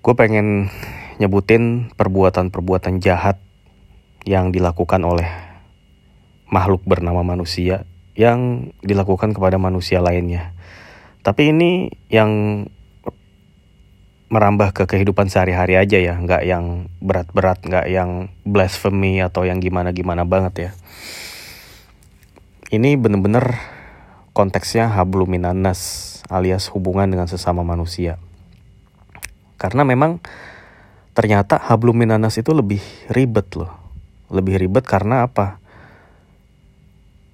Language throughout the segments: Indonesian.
gue pengen nyebutin perbuatan-perbuatan jahat yang dilakukan oleh makhluk bernama manusia yang dilakukan kepada manusia lainnya. Tapi ini yang merambah ke kehidupan sehari-hari aja ya, nggak yang berat-berat, nggak yang blasphemy atau yang gimana-gimana banget ya. Ini bener-bener konteksnya habluminanas alias hubungan dengan sesama manusia. Karena memang ternyata habluminanas itu lebih ribet loh. Lebih ribet karena apa?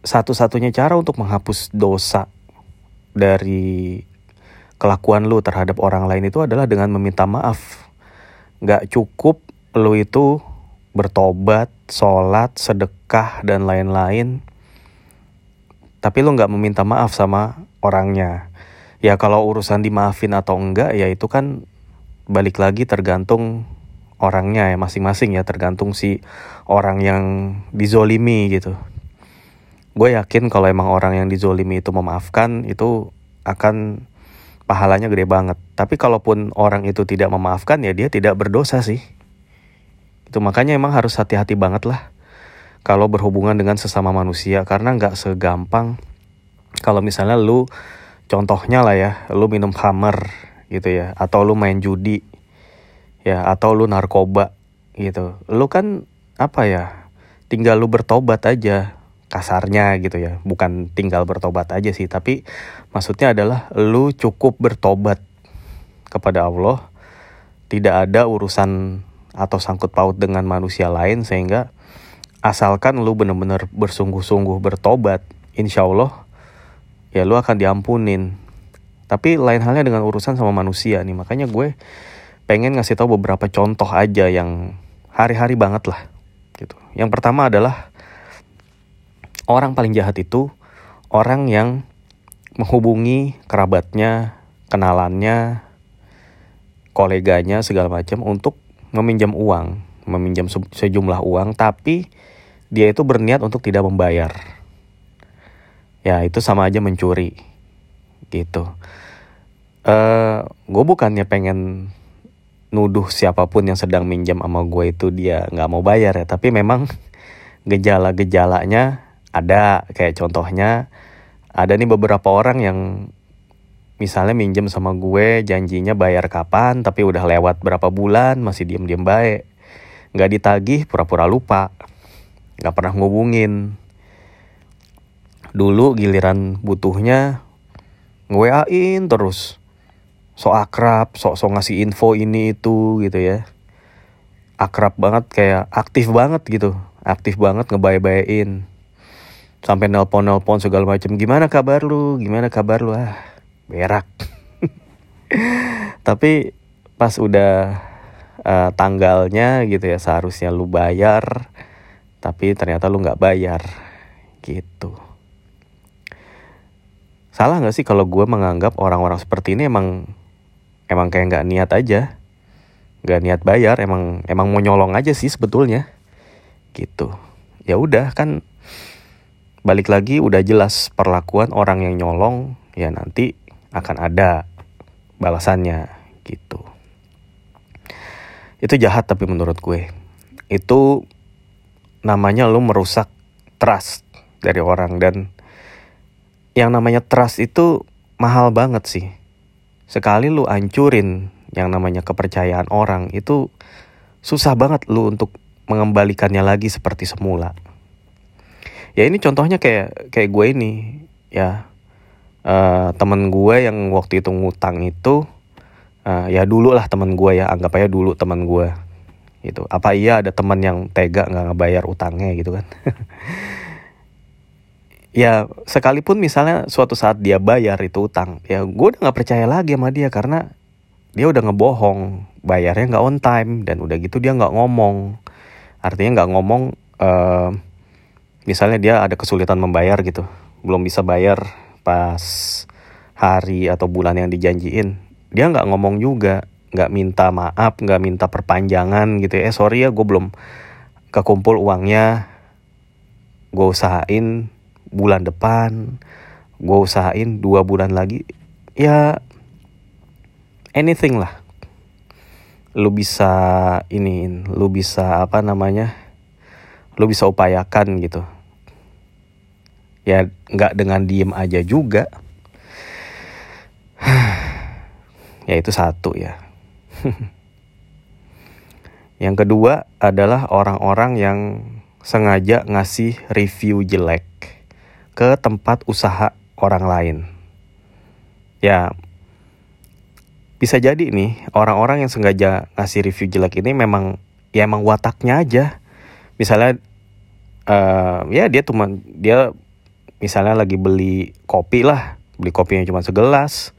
Satu-satunya cara untuk menghapus dosa dari kelakuan lu terhadap orang lain itu adalah dengan meminta maaf. Gak cukup lu itu bertobat, sholat, sedekah, dan lain-lain. Tapi lu gak meminta maaf sama orangnya. Ya kalau urusan dimaafin atau enggak ya itu kan balik lagi tergantung orangnya ya masing-masing ya tergantung si orang yang dizolimi gitu. Gue yakin kalau emang orang yang dizolimi itu memaafkan itu akan pahalanya gede banget. Tapi kalaupun orang itu tidak memaafkan ya dia tidak berdosa sih. Itu makanya emang harus hati-hati banget lah kalau berhubungan dengan sesama manusia. Karena nggak segampang. Kalau misalnya lu contohnya lah ya lu minum hammer gitu ya. Atau lu main judi ya atau lu narkoba gitu. Lu kan apa ya tinggal lu bertobat aja kasarnya gitu ya. Bukan tinggal bertobat aja sih tapi maksudnya adalah lu cukup bertobat kepada Allah. Tidak ada urusan atau sangkut paut dengan manusia lain sehingga asalkan lu bener-bener bersungguh-sungguh bertobat insya Allah ya lu akan diampunin tapi lain halnya dengan urusan sama manusia nih. Makanya gue pengen ngasih tahu beberapa contoh aja yang hari-hari banget lah. Gitu. Yang pertama adalah orang paling jahat itu orang yang menghubungi kerabatnya, kenalannya, koleganya segala macam untuk meminjam uang, meminjam sejumlah uang, tapi dia itu berniat untuk tidak membayar. Ya itu sama aja mencuri gitu. Uh, eh, gue bukannya pengen nuduh siapa pun yang sedang minjam sama gue itu dia nggak mau bayar ya, tapi memang gejala-gejalanya ada. Kayak contohnya ada nih beberapa orang yang misalnya minjem sama gue janjinya bayar kapan tapi udah lewat berapa bulan masih diem-diem baik nggak ditagih pura-pura lupa. Nggak pernah ngubungin. Dulu giliran butuhnya nge-WA-in terus. So akrab, sok sok ngasih info ini itu gitu ya. Akrab banget kayak aktif banget gitu. Aktif banget ngebay-bayain. Sampai nelpon-nelpon segala macam. Gimana kabar lu? Gimana kabar lu? Ah, berak. Tapi pas udah uh, tanggalnya gitu ya seharusnya lu bayar tapi ternyata lu nggak bayar gitu salah nggak sih kalau gue menganggap orang-orang seperti ini emang emang kayak nggak niat aja. Nggak niat bayar emang emang mau nyolong aja sih sebetulnya. Gitu. Ya udah kan balik lagi udah jelas perlakuan orang yang nyolong ya nanti akan ada balasannya. Gitu. Itu jahat tapi menurut gue. Itu namanya lu merusak trust dari orang dan yang namanya trust itu mahal banget sih. Sekali lu ancurin yang namanya kepercayaan orang itu susah banget lu untuk mengembalikannya lagi seperti semula. Ya ini contohnya kayak kayak gue ini ya uh, temen gue yang waktu itu ngutang itu uh, ya dulu lah temen gue ya anggap aja dulu temen gue gitu. Apa iya ada teman yang tega nggak ngebayar utangnya gitu kan? ya sekalipun misalnya suatu saat dia bayar itu utang ya gue udah nggak percaya lagi sama dia karena dia udah ngebohong bayarnya nggak on time dan udah gitu dia nggak ngomong. Artinya nggak ngomong uh, misalnya dia ada kesulitan membayar gitu belum bisa bayar pas hari atau bulan yang dijanjiin dia nggak ngomong juga nggak minta maaf nggak minta perpanjangan gitu ya. Eh sorry ya gue belum kekumpul uangnya gue usahain bulan depan gue usahain dua bulan lagi ya anything lah. Lu bisa ini lu bisa apa namanya lu bisa upayakan gitu. Ya nggak dengan diem aja juga. Ya itu satu ya. Yang kedua adalah orang-orang yang sengaja ngasih review jelek ke tempat usaha orang lain. Ya bisa jadi nih orang-orang yang sengaja ngasih review jelek ini memang ya emang wataknya aja. Misalnya uh, ya dia cuma dia misalnya lagi beli kopi lah. Beli kopinya cuma segelas.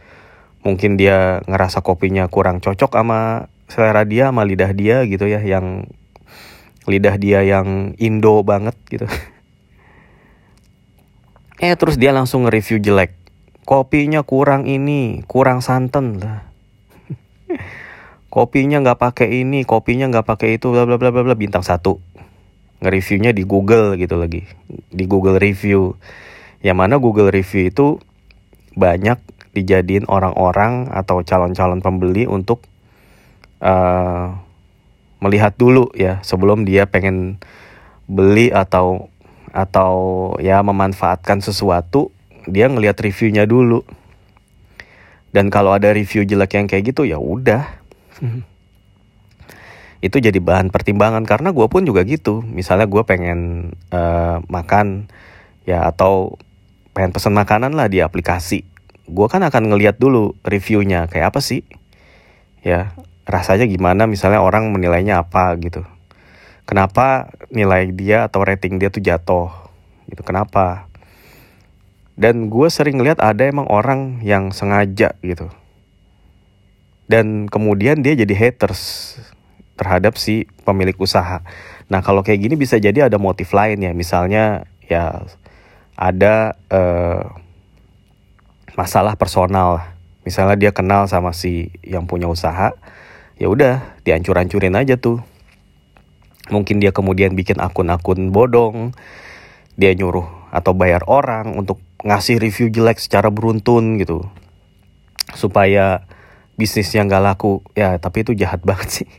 Mungkin dia ngerasa kopinya kurang cocok sama selera dia sama lidah dia gitu ya yang lidah dia yang Indo banget gitu eh terus dia langsung nge-review jelek. Kopinya kurang ini kurang santan lah. Kopinya nggak pakai ini kopinya nggak pakai itu bla bla bla bla bintang satu. Nge-reviewnya di Google gitu lagi. Di Google review. Yang mana Google review itu banyak dijadiin orang-orang atau calon-calon pembeli untuk uh, melihat dulu ya sebelum dia pengen beli atau atau ya memanfaatkan sesuatu dia ngelihat reviewnya dulu. Dan kalau ada review jelek yang kayak gitu ya udah. Itu jadi bahan pertimbangan karena gue pun juga gitu. Misalnya gue pengen uh, makan ya atau pengen pesan makanan lah di aplikasi. Gue kan akan ngeliat dulu reviewnya kayak apa sih? Ya rasanya gimana? Misalnya orang menilainya apa gitu kenapa nilai dia atau rating dia tuh jatuh? Gitu kenapa? Dan gue sering lihat ada emang orang yang sengaja gitu. Dan kemudian dia jadi haters terhadap si pemilik usaha. Nah kalau kayak gini bisa jadi ada motif lain ya. Misalnya ya ada uh, masalah personal. Misalnya dia kenal sama si yang punya usaha ya udah dihancur-hancurin aja tuh mungkin dia kemudian bikin akun-akun bodong. Dia nyuruh atau bayar orang untuk ngasih review jelek secara beruntun gitu. Supaya bisnisnya nggak laku. Ya tapi itu jahat banget sih.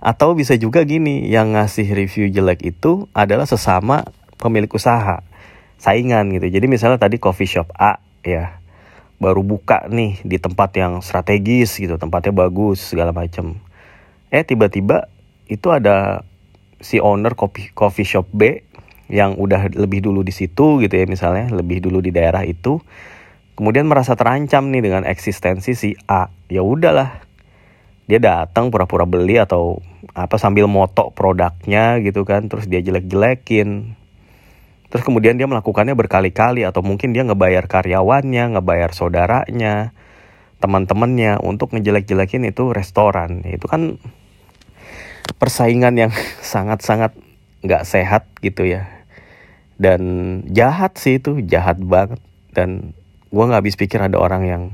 Atau bisa juga gini yang ngasih review jelek itu adalah sesama pemilik usaha. Saingan gitu. Jadi misalnya tadi coffee shop A ya. Baru buka nih di tempat yang strategis gitu. Tempatnya bagus segala macam eh tiba-tiba itu ada si owner coffee coffee shop B yang udah lebih dulu di situ gitu ya misalnya lebih dulu di daerah itu kemudian merasa terancam nih dengan eksistensi si A. Ya udahlah dia datang pura-pura beli atau apa sambil moto produknya gitu kan terus dia jelek-jelekin. Terus kemudian dia melakukannya berkali-kali atau mungkin dia ngebayar karyawannya ngebayar saudaranya teman-temannya untuk ngejelek-jelekin itu restoran. Itu kan persaingan yang sangat-sangat nggak sehat gitu ya. Dan jahat sih itu jahat banget. Dan gue nggak habis pikir ada orang yang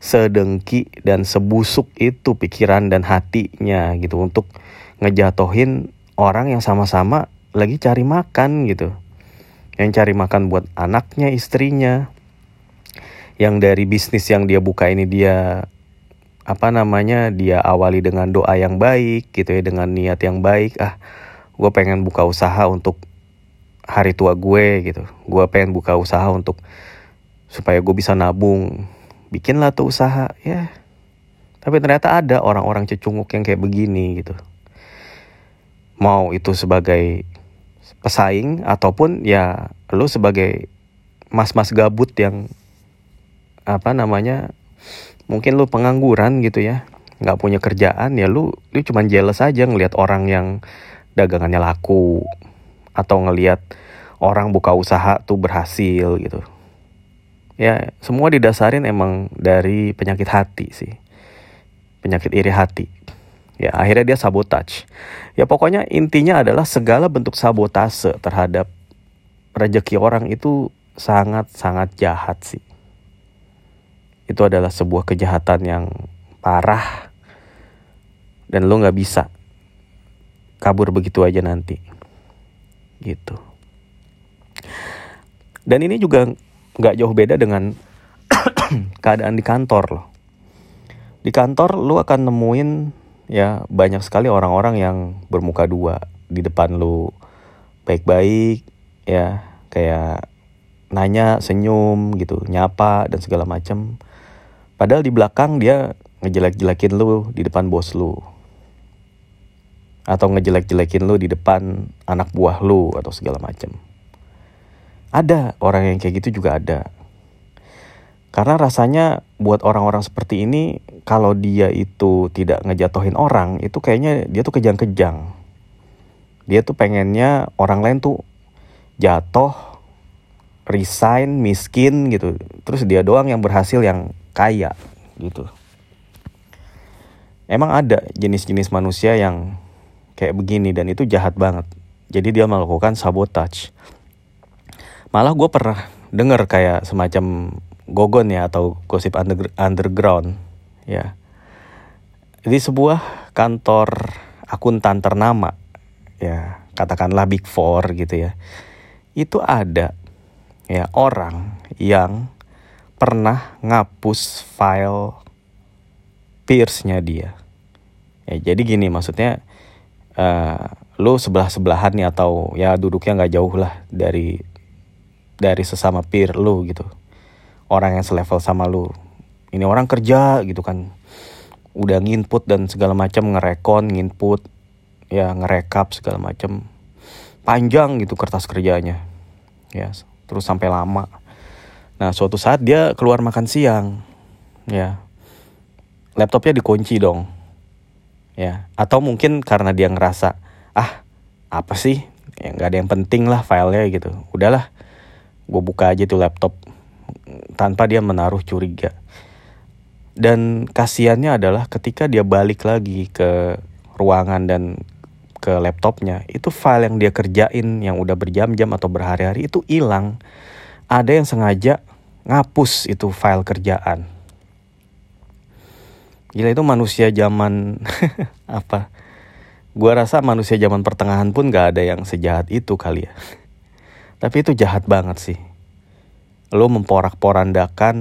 sedengki dan sebusuk itu pikiran dan hatinya gitu untuk ngejatohin orang yang sama-sama lagi cari makan gitu. Yang cari makan buat anaknya istrinya. Yang dari bisnis yang dia buka ini dia apa namanya dia awali dengan doa yang baik gitu ya dengan niat yang baik ah gue pengen buka usaha untuk hari tua gue gitu. Gue pengen buka usaha untuk supaya gue bisa nabung. Bikinlah tuh usaha ya. Tapi ternyata ada orang-orang cecunguk yang kayak begini gitu. Mau itu sebagai pesaing ataupun ya lu sebagai mas-mas gabut yang apa namanya mungkin lu pengangguran gitu ya nggak punya kerjaan ya lu lu cuman jealous aja ngelihat orang yang dagangannya laku atau ngelihat orang buka usaha tuh berhasil gitu. Ya, semua didasarin emang dari penyakit hati sih. Penyakit iri hati. Ya, akhirnya dia sabotage. Ya pokoknya intinya adalah segala bentuk sabotase terhadap rezeki orang itu sangat-sangat jahat sih. Itu adalah sebuah kejahatan yang parah. Dan lo nggak bisa kabur begitu aja nanti. Gitu. Dan ini juga nggak jauh beda dengan keadaan di kantor loh. Di kantor lu akan nemuin ya banyak sekali orang-orang yang bermuka dua. Di depan lu baik-baik ya kayak nanya senyum gitu nyapa dan segala macam padahal di belakang dia ngejelek-jelekin lu di depan bos lu. Atau ngejelek-jelekin lu di depan anak buah lu atau segala macam ada orang yang kayak gitu juga ada. Karena rasanya buat orang-orang seperti ini kalau dia itu tidak ngejatohin orang itu kayaknya dia tuh kejang-kejang. Dia tuh pengennya orang lain tuh jatuh resign miskin gitu. Terus dia doang yang berhasil yang kaya gitu. Emang ada jenis-jenis manusia yang kayak begini dan itu jahat banget. Jadi dia melakukan sabotage. Malah gue pernah denger kayak semacam gogon ya atau gosip under, underground ya. Di sebuah kantor akuntan ternama ya katakanlah big four gitu ya. Itu ada ya orang yang pernah ngapus file peersnya dia. Ya, jadi gini maksudnya uh, lu sebelah sebelahan nih atau ya duduknya nggak jauh lah dari dari sesama peer lu gitu. Orang yang selevel sama lu. Ini orang kerja gitu kan. Udah nginput dan segala macam ngerekon, nginput, ya ngerekap segala macam. Panjang gitu kertas kerjanya. Ya, terus sampai lama. Nah, suatu saat dia keluar makan siang. Ya. Laptopnya dikunci dong. Ya, atau mungkin karena dia ngerasa, "Ah, apa sih? Ya nggak ada yang penting lah filenya gitu. Udahlah, gue buka aja tuh laptop tanpa dia menaruh curiga." Dan kasihannya adalah ketika dia balik lagi ke ruangan dan ke laptopnya itu file yang dia kerjain yang udah berjam-jam atau berhari-hari itu hilang ada yang sengaja ngapus itu file kerjaan. Gila itu manusia zaman apa? Gua rasa manusia zaman pertengahan pun gak ada yang sejahat itu kali ya. Tapi itu jahat banget sih. Lo memporak-porandakan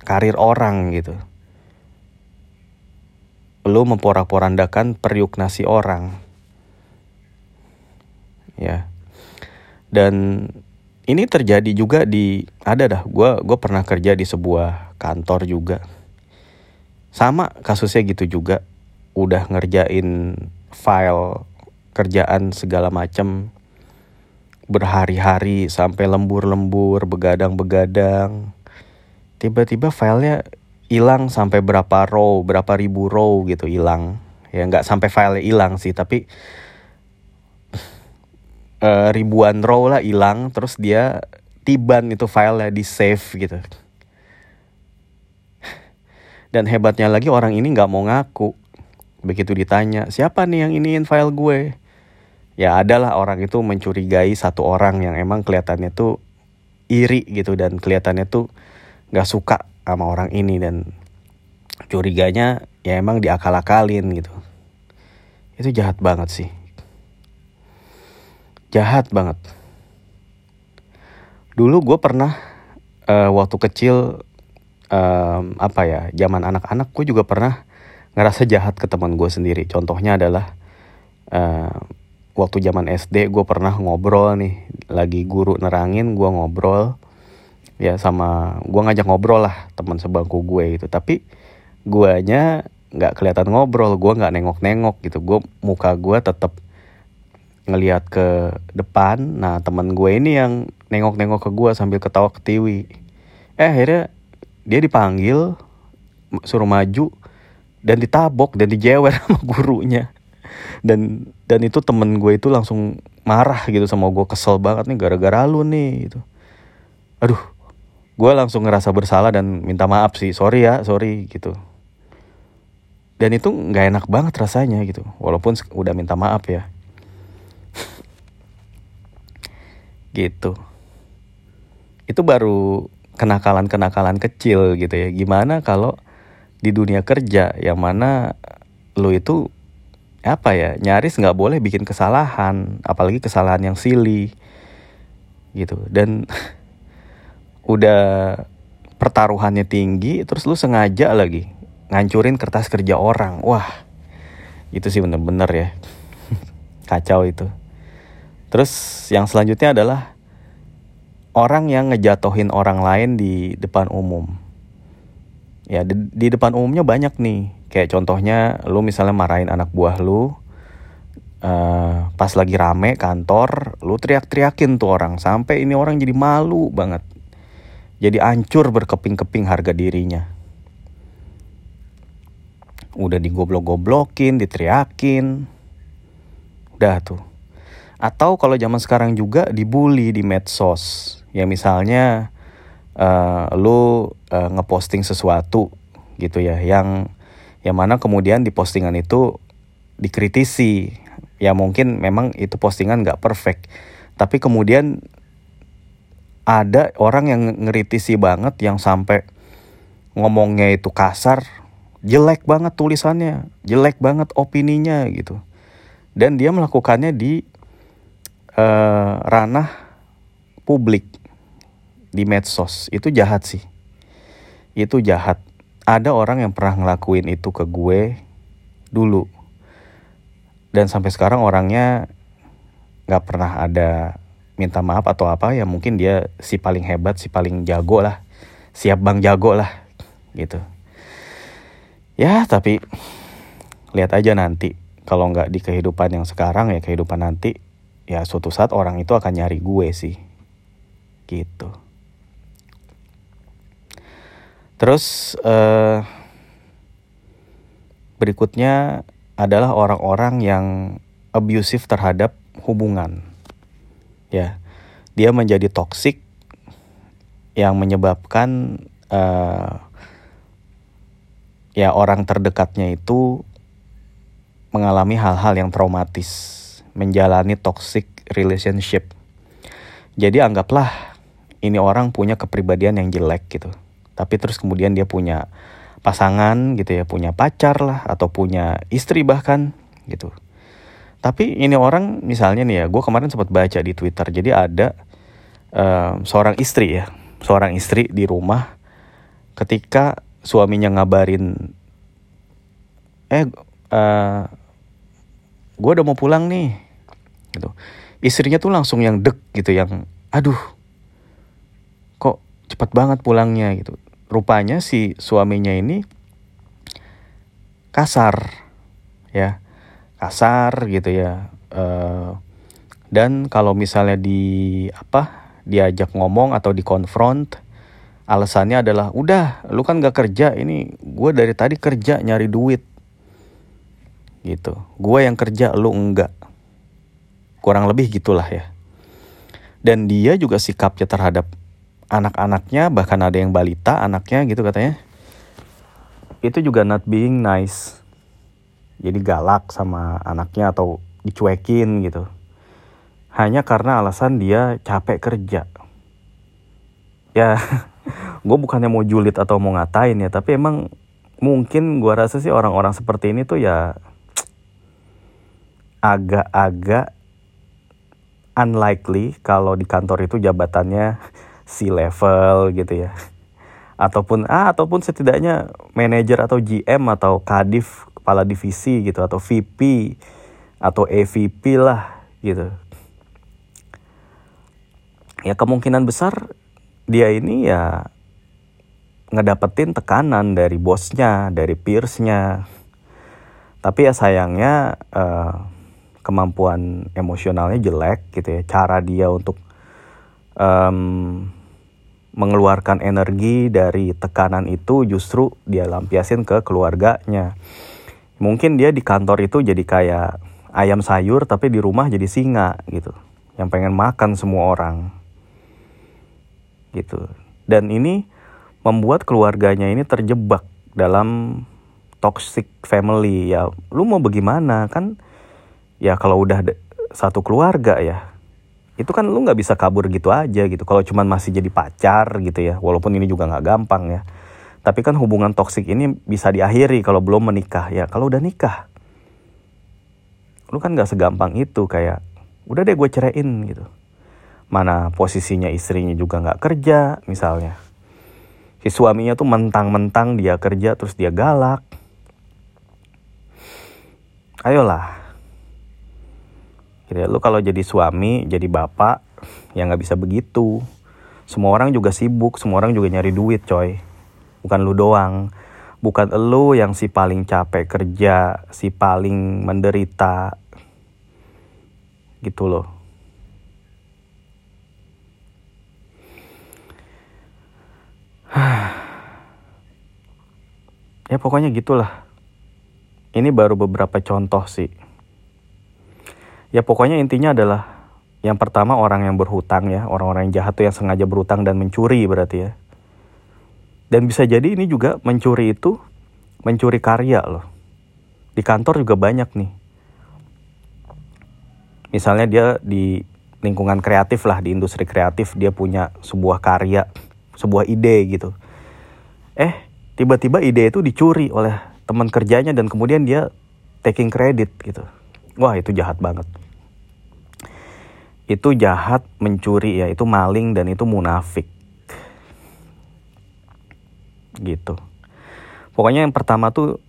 karir orang gitu. Lu memporak-porandakan periuk nasi orang. Ya. Dan ini terjadi juga di ada dah gue gue pernah kerja di sebuah kantor juga sama kasusnya gitu juga udah ngerjain file kerjaan segala macam berhari-hari sampai lembur-lembur begadang-begadang tiba-tiba filenya hilang sampai berapa row, berapa ribu row gitu hilang. Ya nggak sampai file hilang sih, tapi uh, ribuan row lah hilang. Terus dia tiban itu filenya di save gitu. Dan hebatnya lagi orang ini nggak mau ngaku. Begitu ditanya, siapa nih yang iniin file gue? Ya adalah orang itu mencurigai satu orang yang emang kelihatannya tuh iri gitu dan kelihatannya tuh nggak suka sama orang ini dan curiganya ya emang diakal-akalin gitu itu jahat banget sih jahat banget. Dulu gue pernah uh, waktu kecil um, apa ya zaman anak-anak gue juga pernah ngerasa jahat ke teman gue sendiri. Contohnya adalah uh, waktu zaman SD gue pernah ngobrol nih lagi guru nerangin gue ngobrol ya sama gue ngajak ngobrol lah teman sebangku gue gitu tapi guanya nggak kelihatan ngobrol gue nggak nengok-nengok gitu. Gue muka gue tetap ngelihat ke depan. Nah teman gue ini yang nengok-nengok ke gue sambil ketawa ketiwi eh akhirnya dia dipanggil suruh maju dan ditabok dan dijewer sama gurunya. Dan dan itu temen gue itu langsung marah gitu sama gue kesel banget nih gara-gara lu nih gitu. Aduh gue langsung ngerasa bersalah dan minta maaf sih. Sorry ya sorry gitu. Dan itu nggak enak banget rasanya gitu. Walaupun udah minta maaf ya gitu. Itu baru kenakalan-kenakalan kecil gitu ya. Gimana kalau di dunia kerja yang mana lo itu apa ya nyaris nggak boleh bikin kesalahan apalagi kesalahan yang silly gitu. Dan udah pertaruhannya tinggi terus lu sengaja lagi ngancurin kertas kerja orang. Wah itu sih bener-bener ya. Kacau itu terus yang selanjutnya adalah orang yang ngejatohin orang lain di depan umum. Ya di, di depan umumnya banyak nih. Kayak contohnya lu misalnya marahin anak buah lu uh, pas lagi rame kantor lu teriak-teriakin tuh orang sampai ini orang jadi malu banget. Jadi ancur berkeping-keping harga dirinya. Udah digoblok-goblokin diteriakin. Udah tuh atau kalau zaman sekarang juga dibully di medsos. Ya misalnya uh, lu uh, ngeposting sesuatu gitu ya yang yang mana kemudian di postingan itu dikritisi. Ya mungkin memang itu postingan nggak perfect. Tapi kemudian ada orang yang ngeritisi banget yang sampai ngomongnya itu kasar jelek banget tulisannya jelek banget opininya gitu. Dan dia melakukannya di uh, ranah publik di medsos itu jahat sih. Itu jahat. Ada orang yang pernah ngelakuin itu ke gue dulu. Dan sampai sekarang orangnya nggak pernah ada minta maaf atau apa ya mungkin dia si paling hebat si paling jago lah. Siap bang jago lah gitu. Ya tapi lihat aja nanti. Kalau nggak di kehidupan yang sekarang ya kehidupan nanti ya suatu saat orang itu akan nyari gue sih. Gitu. Terus uh, berikutnya adalah orang-orang yang abusive terhadap hubungan. Ya, dia menjadi toksik yang menyebabkan uh, ya orang terdekatnya itu mengalami hal-hal yang traumatis, menjalani toxic relationship. Jadi anggaplah ini orang punya kepribadian yang jelek gitu. Tapi terus kemudian dia punya pasangan gitu ya, punya pacar lah atau punya istri bahkan gitu. Tapi ini orang misalnya nih ya, gue kemarin sempat baca di Twitter, jadi ada uh, seorang istri ya, seorang istri di rumah ketika suaminya ngabarin, eh uh, gue udah mau pulang nih, gitu. Istrinya tuh langsung yang dek gitu, yang aduh, kok cepat banget pulangnya gitu. Rupanya si suaminya ini kasar ya. Kasar gitu ya uh, dan kalau misalnya di apa diajak ngomong atau dikonfront alasannya adalah udah lu kan gak kerja ini gue dari tadi kerja nyari duit gitu. Gue yang kerja lu enggak kurang lebih gitulah ya. Dan dia juga sikapnya terhadap anak-anaknya bahkan ada yang balita anaknya gitu katanya. Itu juga not being nice. Jadi galak sama anaknya atau dicuekin gitu. Hanya karena alasan dia capek kerja. Ya gue bukannya mau julid atau mau ngatain ya tapi emang mungkin gue rasa sih orang-orang seperti ini tuh ya agak-agak unlikely kalau di kantor itu jabatannya C level gitu ya. Ataupun ah ataupun setidaknya manajer atau GM atau kadif kepala divisi gitu atau VP atau EVP lah gitu. Ya kemungkinan besar dia ini ya ngedapetin tekanan dari bosnya dari peersnya. Tapi ya sayangnya uh, kemampuan emosionalnya jelek gitu ya cara dia untuk um, mengeluarkan energi dari tekanan itu justru dia lampiasin ke keluarganya. Mungkin dia di kantor itu jadi kayak ayam sayur tapi di rumah jadi singa gitu. Yang pengen makan semua orang. Gitu. Dan ini membuat keluarganya ini terjebak dalam toxic family ya. Lu mau bagaimana kan? Ya kalau udah satu keluarga ya itu kan lu nggak bisa kabur gitu aja gitu. Kalau cuman masih jadi pacar gitu ya walaupun ini juga nggak gampang ya. Tapi kan hubungan toksik ini bisa diakhiri kalau belum menikah. Ya kalau udah nikah lu kan nggak segampang itu kayak udah deh gue ceraiin gitu. Mana posisinya istrinya juga nggak kerja misalnya. Si suaminya tuh mentang-mentang dia kerja terus dia galak. Ayolah gitu ya. lu kalau jadi suami jadi bapak ya nggak bisa begitu. Semua orang juga sibuk semua orang juga nyari duit coy. Bukan lu doang. Bukan lu yang si paling capek kerja si paling menderita. Gitu loh. Ya pokoknya gitulah. Ini baru beberapa contoh sih ya pokoknya intinya adalah yang pertama orang yang berhutang ya orang-orang yang jahat tuh yang sengaja berhutang dan mencuri berarti ya. Dan bisa jadi ini juga mencuri itu mencuri karya loh. Di kantor juga banyak nih. Misalnya dia di lingkungan kreatif lah di industri kreatif dia punya sebuah karya sebuah ide gitu. Eh tiba-tiba ide itu dicuri oleh teman kerjanya dan kemudian dia taking credit gitu. Wah, itu jahat banget. Itu jahat mencuri ya, itu maling dan itu munafik. Gitu. Pokoknya yang pertama tuh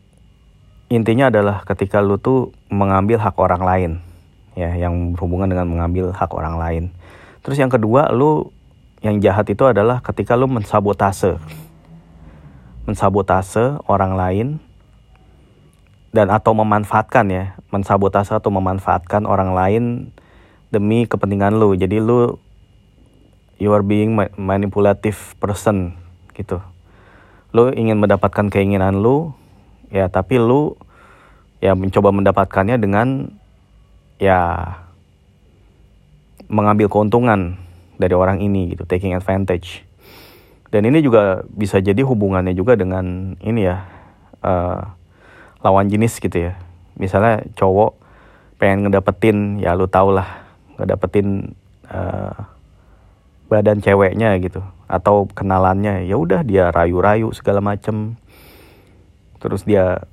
intinya adalah ketika lu tuh mengambil hak orang lain ya yang berhubungan dengan mengambil hak orang lain. Terus yang kedua lu yang jahat itu adalah ketika lu mensabotase mensabotase orang lain dan atau memanfaatkan ya, mensabotase atau memanfaatkan orang lain demi kepentingan lu. Jadi lu you are being manipulative person gitu. Lu ingin mendapatkan keinginan lu ya tapi lu ya mencoba mendapatkannya dengan ya mengambil keuntungan dari orang ini gitu, taking advantage dan ini juga bisa jadi hubungannya juga dengan ini ya uh, lawan jenis gitu ya. Misalnya cowok pengen ngedapetin ya lu tau lah ngedapetin uh, badan ceweknya gitu. Atau kenalannya ya udah dia rayu-rayu segala macem. Terus dia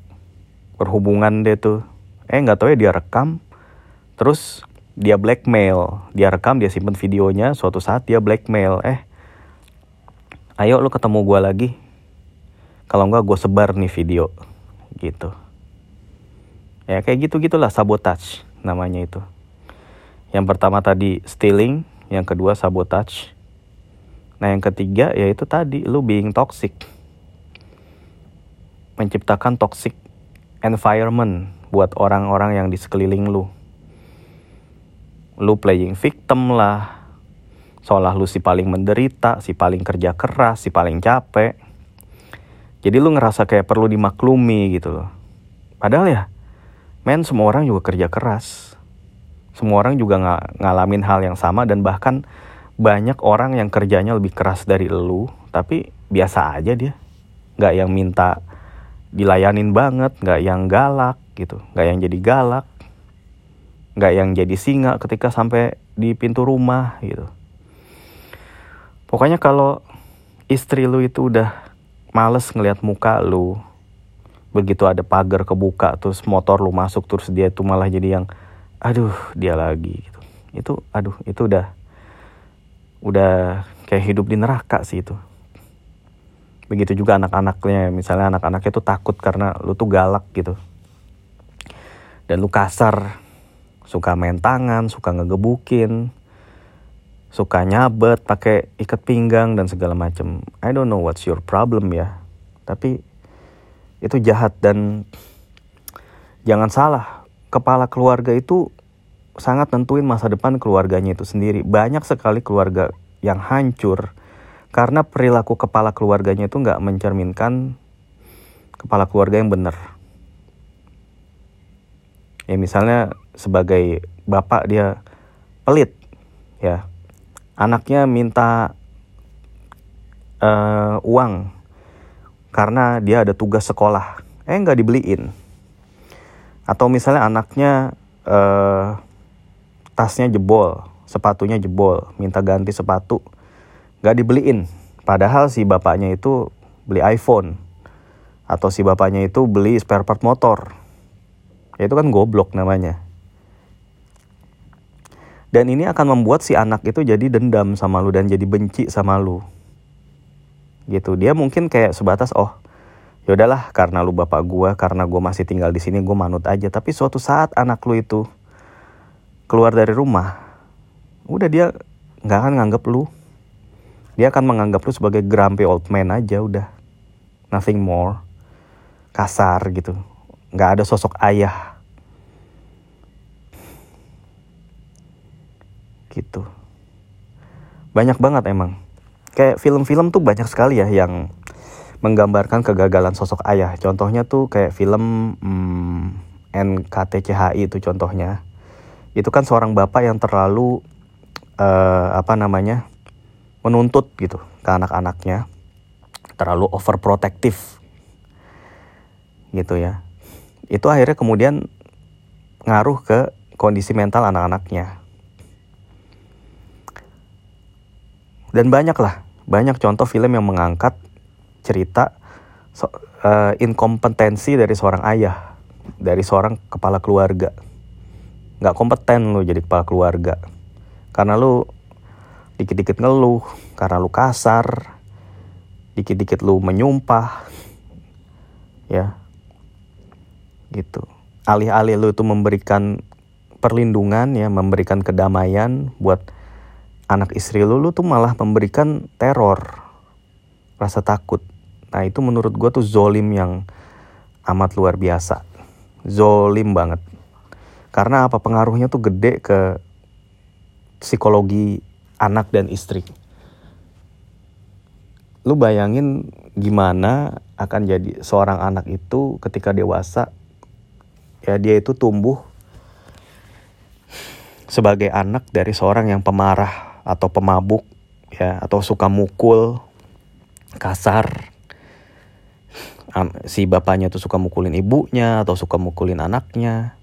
berhubungan deh tuh eh nggak tahu ya dia rekam. Terus dia blackmail dia rekam dia simpen videonya suatu saat dia blackmail eh ayo lu ketemu gue lagi. Kalau enggak gue sebar nih video gitu. Ya kayak gitu gitulah sabotage namanya itu. Yang pertama tadi stealing yang kedua sabotage. Nah yang ketiga yaitu tadi lu being toxic. Menciptakan toxic environment buat orang-orang yang di sekeliling lu. Lu playing victim lah. Seolah lu si paling menderita, si paling kerja keras, si paling capek. Jadi lu ngerasa kayak perlu dimaklumi gitu loh. Padahal ya, men semua orang juga kerja keras. Semua orang juga ng ngalamin hal yang sama dan bahkan banyak orang yang kerjanya lebih keras dari lu, tapi biasa aja dia. Gak yang minta dilayanin banget, gak yang galak gitu, gak yang jadi galak, gak yang jadi singa ketika sampai di pintu rumah gitu. Pokoknya kalau istri lu itu udah males ngelihat muka lu, begitu ada pagar kebuka terus motor lu masuk terus dia itu malah jadi yang aduh dia lagi gitu. Itu aduh itu udah udah kayak hidup di neraka sih itu. Begitu juga anak-anaknya, misalnya anak-anaknya tuh takut karena lu tuh galak gitu. Dan lu kasar, suka main tangan, suka ngegebukin, suka nyabet pakai ikat pinggang dan segala macam. I don't know what's your problem ya. Tapi itu jahat dan jangan salah, kepala keluarga itu sangat nentuin masa depan keluarganya itu sendiri. Banyak sekali keluarga yang hancur karena perilaku kepala keluarganya itu nggak mencerminkan kepala keluarga yang benar. Ya misalnya sebagai bapak dia pelit, ya anaknya minta uh, uang karena dia ada tugas sekolah, eh nggak dibeliin. Atau misalnya anaknya uh, tasnya jebol, sepatunya jebol, minta ganti sepatu, nggak dibeliin. Padahal si bapaknya itu beli iPhone atau si bapaknya itu beli spare part motor. Ya itu kan goblok namanya. Dan ini akan membuat si anak itu jadi dendam sama lu dan jadi benci sama lu. Gitu. Dia mungkin kayak sebatas oh ya udahlah karena lu bapak gue karena gue masih tinggal di sini gue manut aja. Tapi suatu saat anak lu itu keluar dari rumah udah dia nggak akan nganggap lu. Dia akan menganggap lu sebagai grumpy old man aja udah. Nothing more. Kasar gitu. Nggak ada sosok ayah gitu banyak banget emang kayak film-film tuh banyak sekali ya yang menggambarkan kegagalan sosok ayah. Contohnya tuh kayak film hmm, NKTCHI itu contohnya. Itu kan seorang bapak yang terlalu uh, apa namanya menuntut gitu ke anak-anaknya, terlalu overprotective gitu ya. Itu akhirnya kemudian ngaruh ke kondisi mental anak-anaknya. Dan banyak lah, banyak contoh film yang mengangkat cerita so, uh, inkompetensi dari seorang ayah, dari seorang kepala keluarga. Nggak kompeten lu jadi kepala keluarga. Karena lu dikit-dikit ngeluh, karena lu kasar, dikit-dikit lu menyumpah, ya, gitu. Alih-alih lu itu memberikan perlindungan ya, memberikan kedamaian buat anak istri lu, lu tuh malah memberikan teror, rasa takut. Nah itu menurut gue tuh zolim yang amat luar biasa. Zolim banget. Karena apa pengaruhnya tuh gede ke psikologi anak dan istri. Lu bayangin gimana akan jadi seorang anak itu ketika dewasa ya dia itu tumbuh sebagai anak dari seorang yang pemarah atau pemabuk ya atau suka mukul kasar. Si bapaknya tuh suka mukulin ibunya atau suka mukulin anaknya.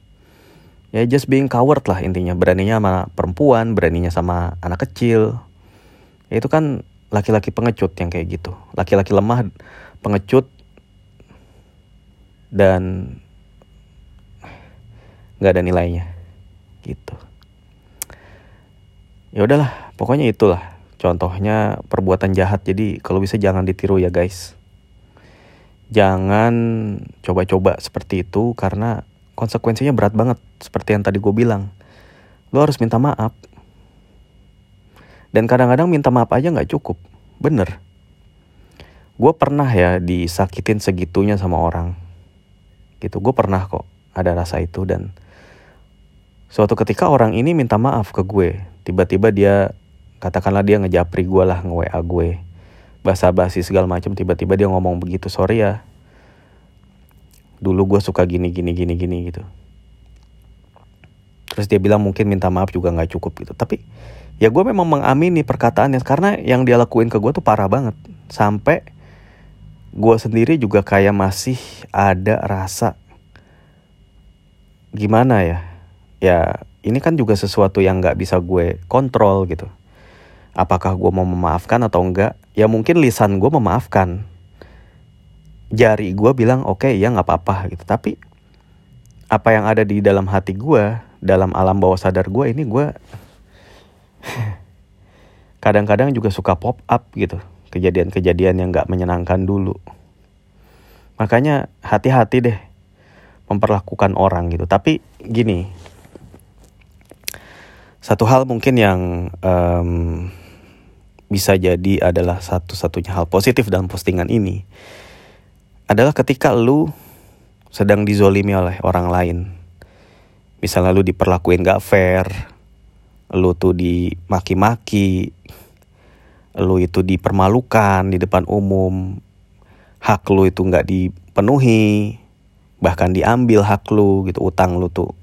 Ya just being coward lah intinya. Beraninya sama perempuan beraninya sama anak kecil. Ya itu kan laki-laki pengecut yang kayak gitu. Laki-laki lemah pengecut dan nggak ada nilainya. Gitu. Ya udahlah pokoknya itulah contohnya perbuatan jahat. Jadi kalau bisa jangan ditiru ya guys. Jangan coba-coba seperti itu karena konsekuensinya berat banget seperti yang tadi gue bilang. Lo harus minta maaf. Dan kadang-kadang minta maaf aja nggak cukup. Bener. Gue pernah ya disakitin segitunya sama orang. Gitu. Gue pernah kok ada rasa itu. Dan suatu ketika orang ini minta maaf ke gue. Tiba-tiba dia katakanlah dia ngejapri gue lah nge WA gue basa-basi segala macam tiba-tiba dia ngomong begitu sorry ya dulu gue suka gini gini gini gini gitu. Terus dia bilang mungkin minta maaf juga nggak cukup gitu. Tapi ya gue memang mengamini perkataannya karena yang dia lakuin ke gue tuh parah banget. Sampai gue sendiri juga kayak masih ada rasa gimana ya? Ya ini kan juga sesuatu yang nggak bisa gue kontrol gitu apakah gue mau memaafkan atau enggak? Ya mungkin lisan gue memaafkan. Jari gue bilang oke okay, ya nggak apa-apa gitu. Tapi apa yang ada di dalam hati gue dalam alam bawah sadar gue ini gue kadang-kadang juga suka pop up gitu. Kejadian-kejadian yang nggak menyenangkan dulu. Makanya hati-hati deh memperlakukan orang gitu. Tapi gini satu hal mungkin yang um, bisa jadi adalah satu-satunya hal positif dalam postingan ini adalah ketika lu sedang dizolimi oleh orang lain. Misalnya lu diperlakuin gak fair, lu tuh dimaki-maki, lu itu dipermalukan di depan umum, hak lu itu gak dipenuhi, bahkan diambil hak lu gitu, utang lu tuh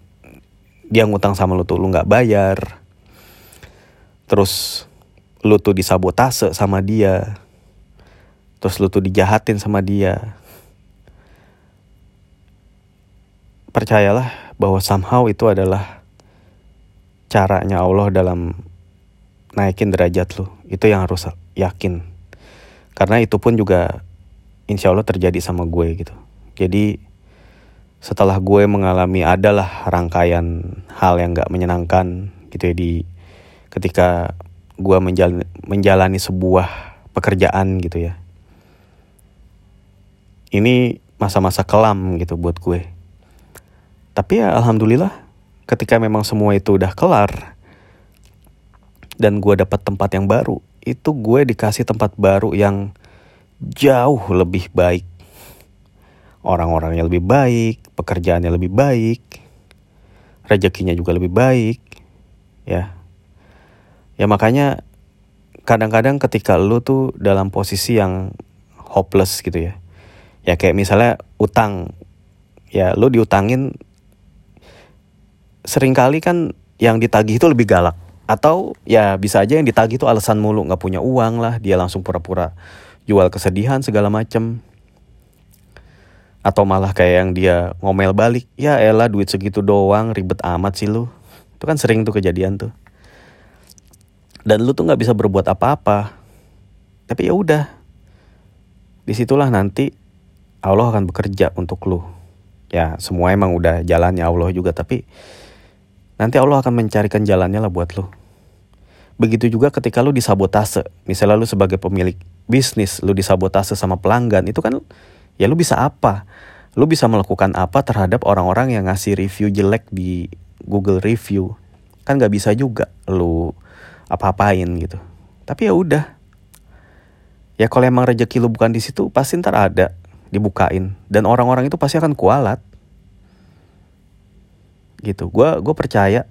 dia ngutang sama lu tuh lu gak bayar. Terus lu tuh disabotase sama dia. Terus lu tuh dijahatin sama dia. Percayalah bahwa somehow itu adalah caranya Allah dalam naikin derajat lu. Itu yang harus yakin. Karena itu pun juga insya Allah terjadi sama gue gitu. Jadi setelah gue mengalami adalah rangkaian hal yang gak menyenangkan gitu ya di ketika gue menjalani, menjalani sebuah pekerjaan gitu ya ini masa-masa kelam gitu buat gue. Tapi ya alhamdulillah ketika memang semua itu udah kelar dan gue dapat tempat yang baru, itu gue dikasih tempat baru yang jauh lebih baik. Orang-orangnya lebih baik, pekerjaannya lebih baik, rezekinya juga lebih baik, ya. Ya makanya kadang-kadang ketika lu tuh dalam posisi yang hopeless gitu ya. Ya kayak misalnya utang. Ya lu diutangin sering kali kan yang ditagih itu lebih galak. Atau ya bisa aja yang ditagih itu alasan mulu nggak punya uang lah dia langsung pura-pura jual kesedihan segala macem. Atau malah kayak yang dia ngomel balik ya elah duit segitu doang ribet amat sih lu. Itu kan sering tuh kejadian tuh dan lu tuh nggak bisa berbuat apa-apa tapi ya udah di situlah nanti Allah akan bekerja untuk lu. Ya semua emang udah jalannya Allah juga tapi nanti Allah akan mencarikan jalannya lah buat lu. Begitu juga ketika lu disabotase. Misalnya lu sebagai pemilik bisnis, lu disabotase sama pelanggan, itu kan ya lu bisa apa? Lu bisa melakukan apa terhadap orang-orang yang ngasih review jelek di Google Review? Kan gak bisa juga lu apa-apain gitu. Tapi ya udah. Ya kalau emang rezeki lu bukan di situ, pasti ntar ada dibukain. Dan orang-orang itu pasti akan kualat. Gitu. Gue gue percaya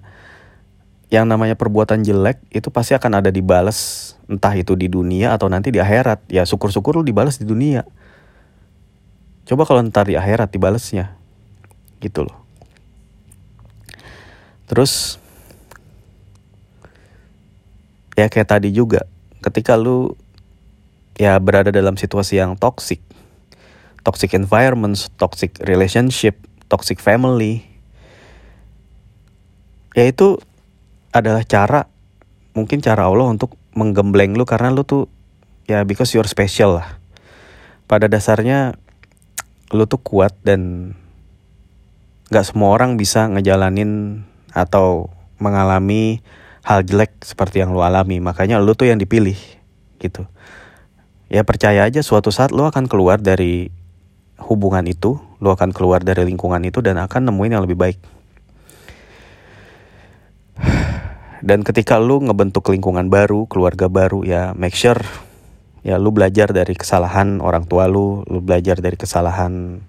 yang namanya perbuatan jelek itu pasti akan ada dibales. Entah itu di dunia atau nanti di akhirat. Ya syukur-syukur lu dibales di dunia. Coba kalau ntar di akhirat dibalesnya. Gitu loh. Terus ya kayak tadi juga ketika lu ya berada dalam situasi yang toksik toxic environments, toxic relationship, toxic family. Ya itu adalah cara mungkin cara Allah untuk menggembleng lu karena lu tuh ya because you're special lah. Pada dasarnya lu tuh kuat dan gak semua orang bisa ngejalanin atau mengalami hal jelek seperti yang lu alami. Makanya lu tuh yang dipilih gitu. Ya percaya aja suatu saat lu akan keluar dari hubungan itu, lo akan keluar dari lingkungan itu dan akan nemuin yang lebih baik. Dan ketika lu ngebentuk lingkungan baru, keluarga baru, ya make sure ya lu belajar dari kesalahan orang tua lu, lu belajar dari kesalahan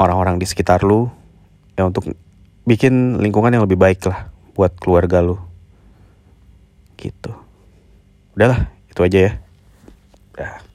orang-orang di sekitar lu, ya untuk bikin lingkungan yang lebih baik lah buat keluarga lu. Gitu. Udahlah, itu aja ya. Udah.